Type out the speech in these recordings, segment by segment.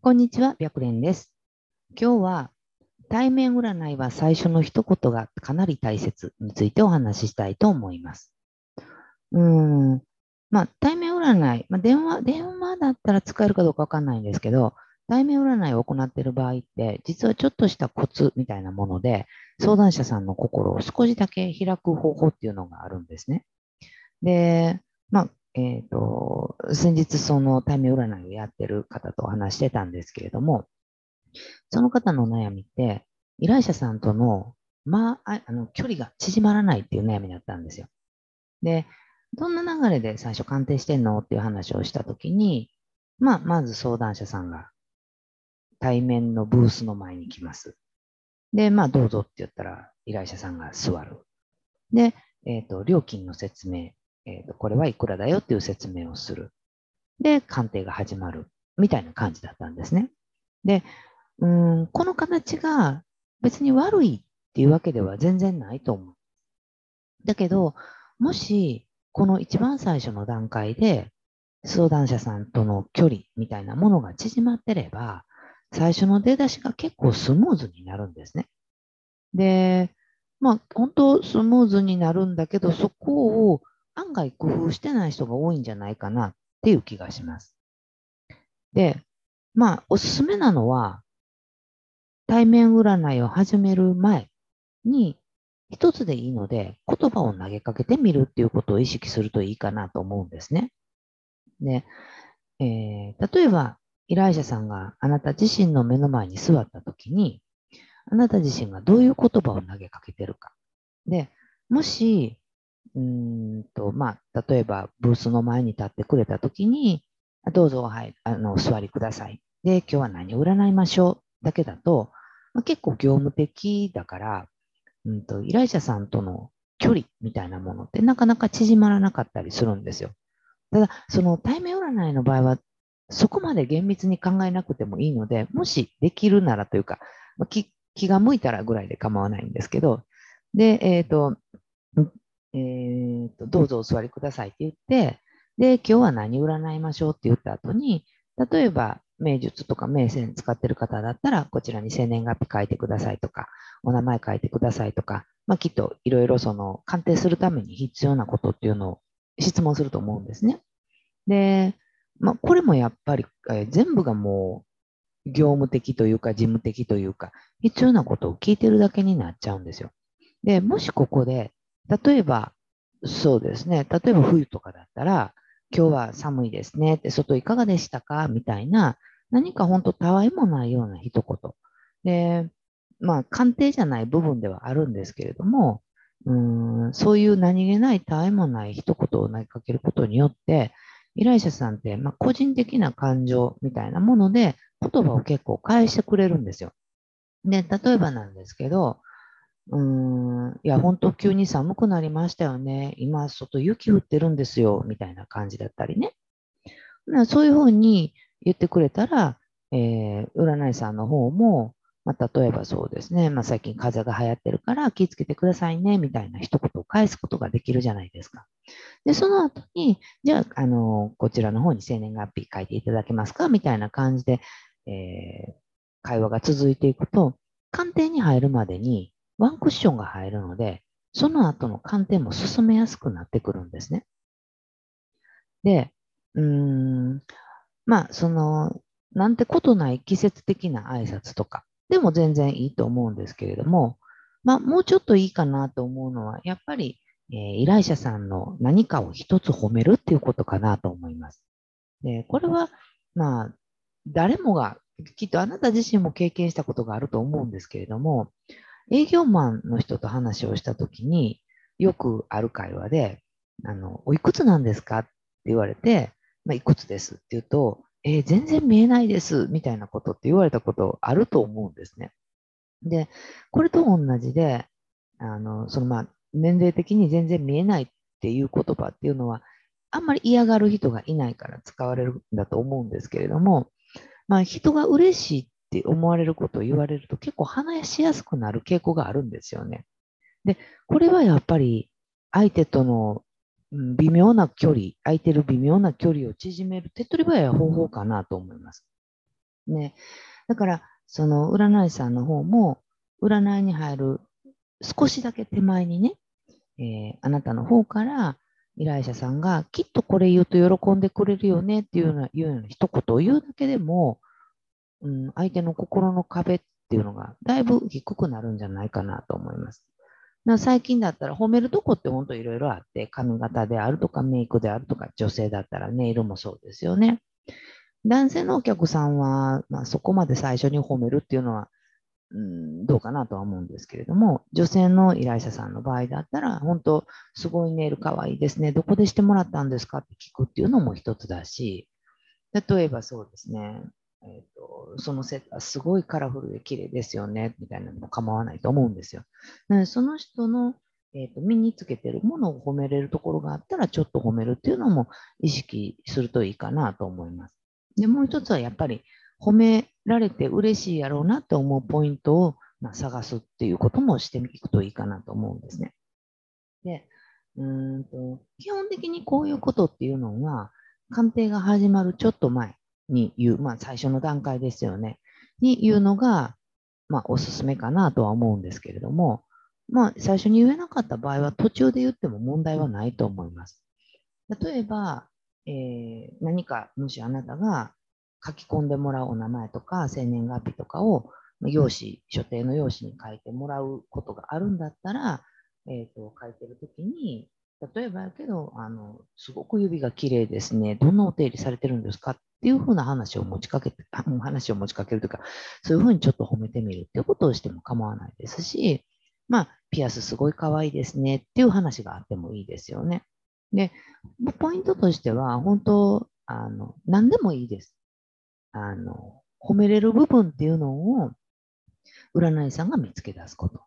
こんにちは、白蓮です。今日は対面占いは最初の一言がかなり大切についてお話ししたいと思います。うーん、まあ、対面占い、まあ、電話、電話だったら使えるかどうかわかんないんですけど、対面占いを行っている場合って、実はちょっとしたコツみたいなもので、相談者さんの心を少しだけ開く方法っていうのがあるんですね。で、まあ、えっ、と、先日その対面占いをやってる方とお話してたんですけれども、その方の悩みって、依頼者さんとの、まあ、あの距離が縮まらないっていう悩みだったんですよ。で、どんな流れで最初鑑定してんのっていう話をしたときに、まあ、まず相談者さんが対面のブースの前に来ます。で、まあ、どうぞって言ったら、依頼者さんが座る。で、えっ、と、料金の説明、えっ、と、これはいくらだよっていう説明をする。で、鑑定が始まる。みたいな感じだったんですね。で、うん、この形が別に悪いっていうわけでは全然ないと思う。だけど、もし、この一番最初の段階で、相談者さんとの距離みたいなものが縮まってれば、最初の出だしが結構スムーズになるんですね。で、まあ、本当スムーズになるんだけど、そこを案外工夫してない人が多いんじゃないかなっていう気がします。で、まあ、おすすめなのは、対面占いを始める前に、一つでいいので、言葉を投げかけてみるっていうことを意識するといいかなと思うんですね。で、えー例えば、依頼者さんがあなた自身の目の前に座ったときに、あなた自身がどういう言葉を投げかけてるか。で、もし、うんと、まあ、例えば、ブースの前に立ってくれたときに、どうぞ、はい、あの、お座りください。で、今日は何を占いましょうだけだと、まあ、結構業務的だから、うんと、依頼者さんとの距離みたいなものってなかなか縮まらなかったりするんですよ。ただ、その対面占いの場合は、そこまで厳密に考えなくてもいいので、もしできるならというか、まあ気が向いたらぐらいで構わないんですけど、で、えっ、と、えっ、と、どうぞお座りくださいって言って、で、今日は何占いましょうって言った後に、例えば、名術とか名線使ってる方だったら、こちらに生年月日書いてくださいとか、お名前書いてくださいとか、まあ、きっといろいろその鑑定するために必要なことっていうのを質問すると思うんですね。で、まあ、これもやっぱり、えー全部がもう業務的というか事務的というか、必要なことを聞いてるだけになっちゃうんですよ。で、もしここで、例えば、そうですね、例えば冬とかだったら、今日は寒いですねって、外いかがでしたか？みたいな、何か本当たわいもないような一言。で、まあ、鑑定じゃない部分ではあるんですけれども、うんそういう何気ないたわいもない一言を投げかけることによって、依頼者さんって、まあ、個人的な感情みたいなもので言葉を結構返してくれるんですよ。で、例えばなんですけど、うん、いや、本当急に寒くなりましたよね。今、外雪降ってるんですよ、みたいな感じだったりね。なそういうふうに言ってくれたら、えー占い師さんの方も、まあ、例えばそうですね、まあ、最近風邪が流行ってるから気をつけてくださいね、みたいな一言を返すことができるじゃないですか。で、その後に、じゃあ、あの、こちらの方に生年月日書いていただけますか？みたいな感じで、えー会話が続いていくと、鑑定に入るまでにワンクッションが入るので、その後の鑑定も進めやすくなってくるんですね。で、うーん、まあ、その、なんてことない季節的な挨拶とかでも全然いいと思うんですけれども、まあ、もうちょっといいかなと思うのは、やっぱり、えー依頼者さんの何かを一つ褒めるっていうことかなと思います。で、これは、まあ、誰もが、きっとあなた自身も経験したことがあると思うんですけれども、営業マンの人と話をしたときに、よくある会話で、あの、おいくつなんですかって言われて、まあ、いくつですって言うと、えー全然見えないです、みたいなことって言われたことあると思うんですね。で、これと同じで、あの、そのまあ、年齢的に全然見えないっていう言葉っていうのは、あんまり嫌がる人がいないから使われるんだと思うんですけれども、まあ、人が嬉しいっって思われることを言われると結構話しやすくなる傾向があるんですよね。で、これはやっぱり相手との微妙な距離、空いてる微妙な距離を縮める手っ取り早い方法かなと思います。ね。だから、その占い師さんの方も、占いに入る少しだけ手前にね、えー、あなたの方から依頼者さんがきっとこれ言うと喜んでくれるよねっていうようないうような一言を言うだけでも、うん、相手の心の壁っていうのがだいぶ低くなるんじゃないかなと思います。最近だったら褒めるとこって本当いろいろあって、髪型であるとかメイクであるとか、女性だったらネイルもそうですよね。男性のお客さんは、まあ、そこまで最初に褒めるっていうのは、うん、どうかなとは思うんですけれども、女性の依頼者さんの場合だったら、本当、すごいネイルかわいいですね。どこでしてもらったんですかって聞くっていうのも一つだし、例えばそうですね、えーと、そのセットはすごいカラフルで綺麗ですよね、みたいなのも構わないと思うんですよ。その人の、えーと、身につけてるものを褒めれるところがあったら、ちょっと褒めるっていうのも意識するといいかなと思います。で、もう一つはやっぱり褒められて嬉しいやろうなって思うポイントを、まあ、探すっていうこともしていくといいかなと思うんですね。で、うんと基本的にこういうことっていうのは、鑑定が始まるちょっと前に言う、まあ最初の段階ですよね、に言うのが、まあおすすめかなとは思うんですけれども、まあ最初に言えなかった場合は途中で言っても問題はないと思います。例えば、えー、何かもしあなたが書き込んでもらうお名前とか生年月日とかを用紙、所定の用紙に書いてもらうことがあるんだったら、えーと、書いてるときに、例えばやけどあの、すごく指が綺麗ですね、どんなお手入れされてるんですかっていうふうな話を持ちかけて、話を持ちかけるというか、そういうふうにちょっと褒めてみるっていうことをしても構わないですし、まあ、ピアスすごい可愛いですねっていう話があってもいいですよね。で、ポイントとしては、本当、あの、何でもいいです。あの、褒めれる部分っていうのを、占い師さんが見つけ出すこと。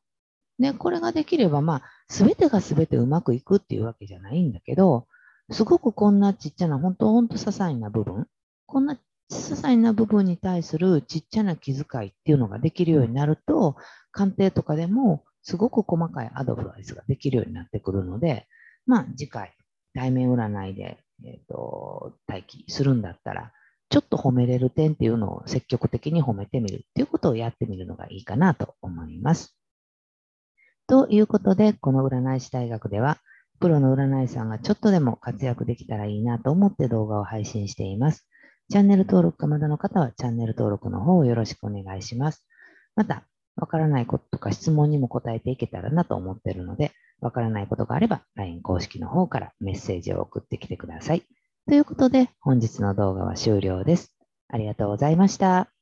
で、これができれば、まあ、すべてがすべてうまくいくっていうわけじゃないんだけど、すごくこんなちっちゃな、本当、本当些細な部分、こんな些細な部分に対するちっちゃな気遣いっていうのができるようになると、鑑定とかでもすごく細かいアドバイスができるようになってくるので、まあ、次回、対面占いで、えーと待機するんだったら、ちょっと褒めれる点っていうのを積極的に褒めてみるっていうことをやってみるのがいいかなと思います。ということで、この占い師大学では、プロの占い師さんがちょっとでも活躍できたらいいなと思って動画を配信しています。チャンネル登録がまだの方はチャンネル登録の方をよろしくお願いします。また、わからないこととか質問にも答えていけたらなと思っているので、わからないことがあれば LINE 公式の方からメッセージを送ってきてください。ということで、本日の動画は終了です。ありがとうございました。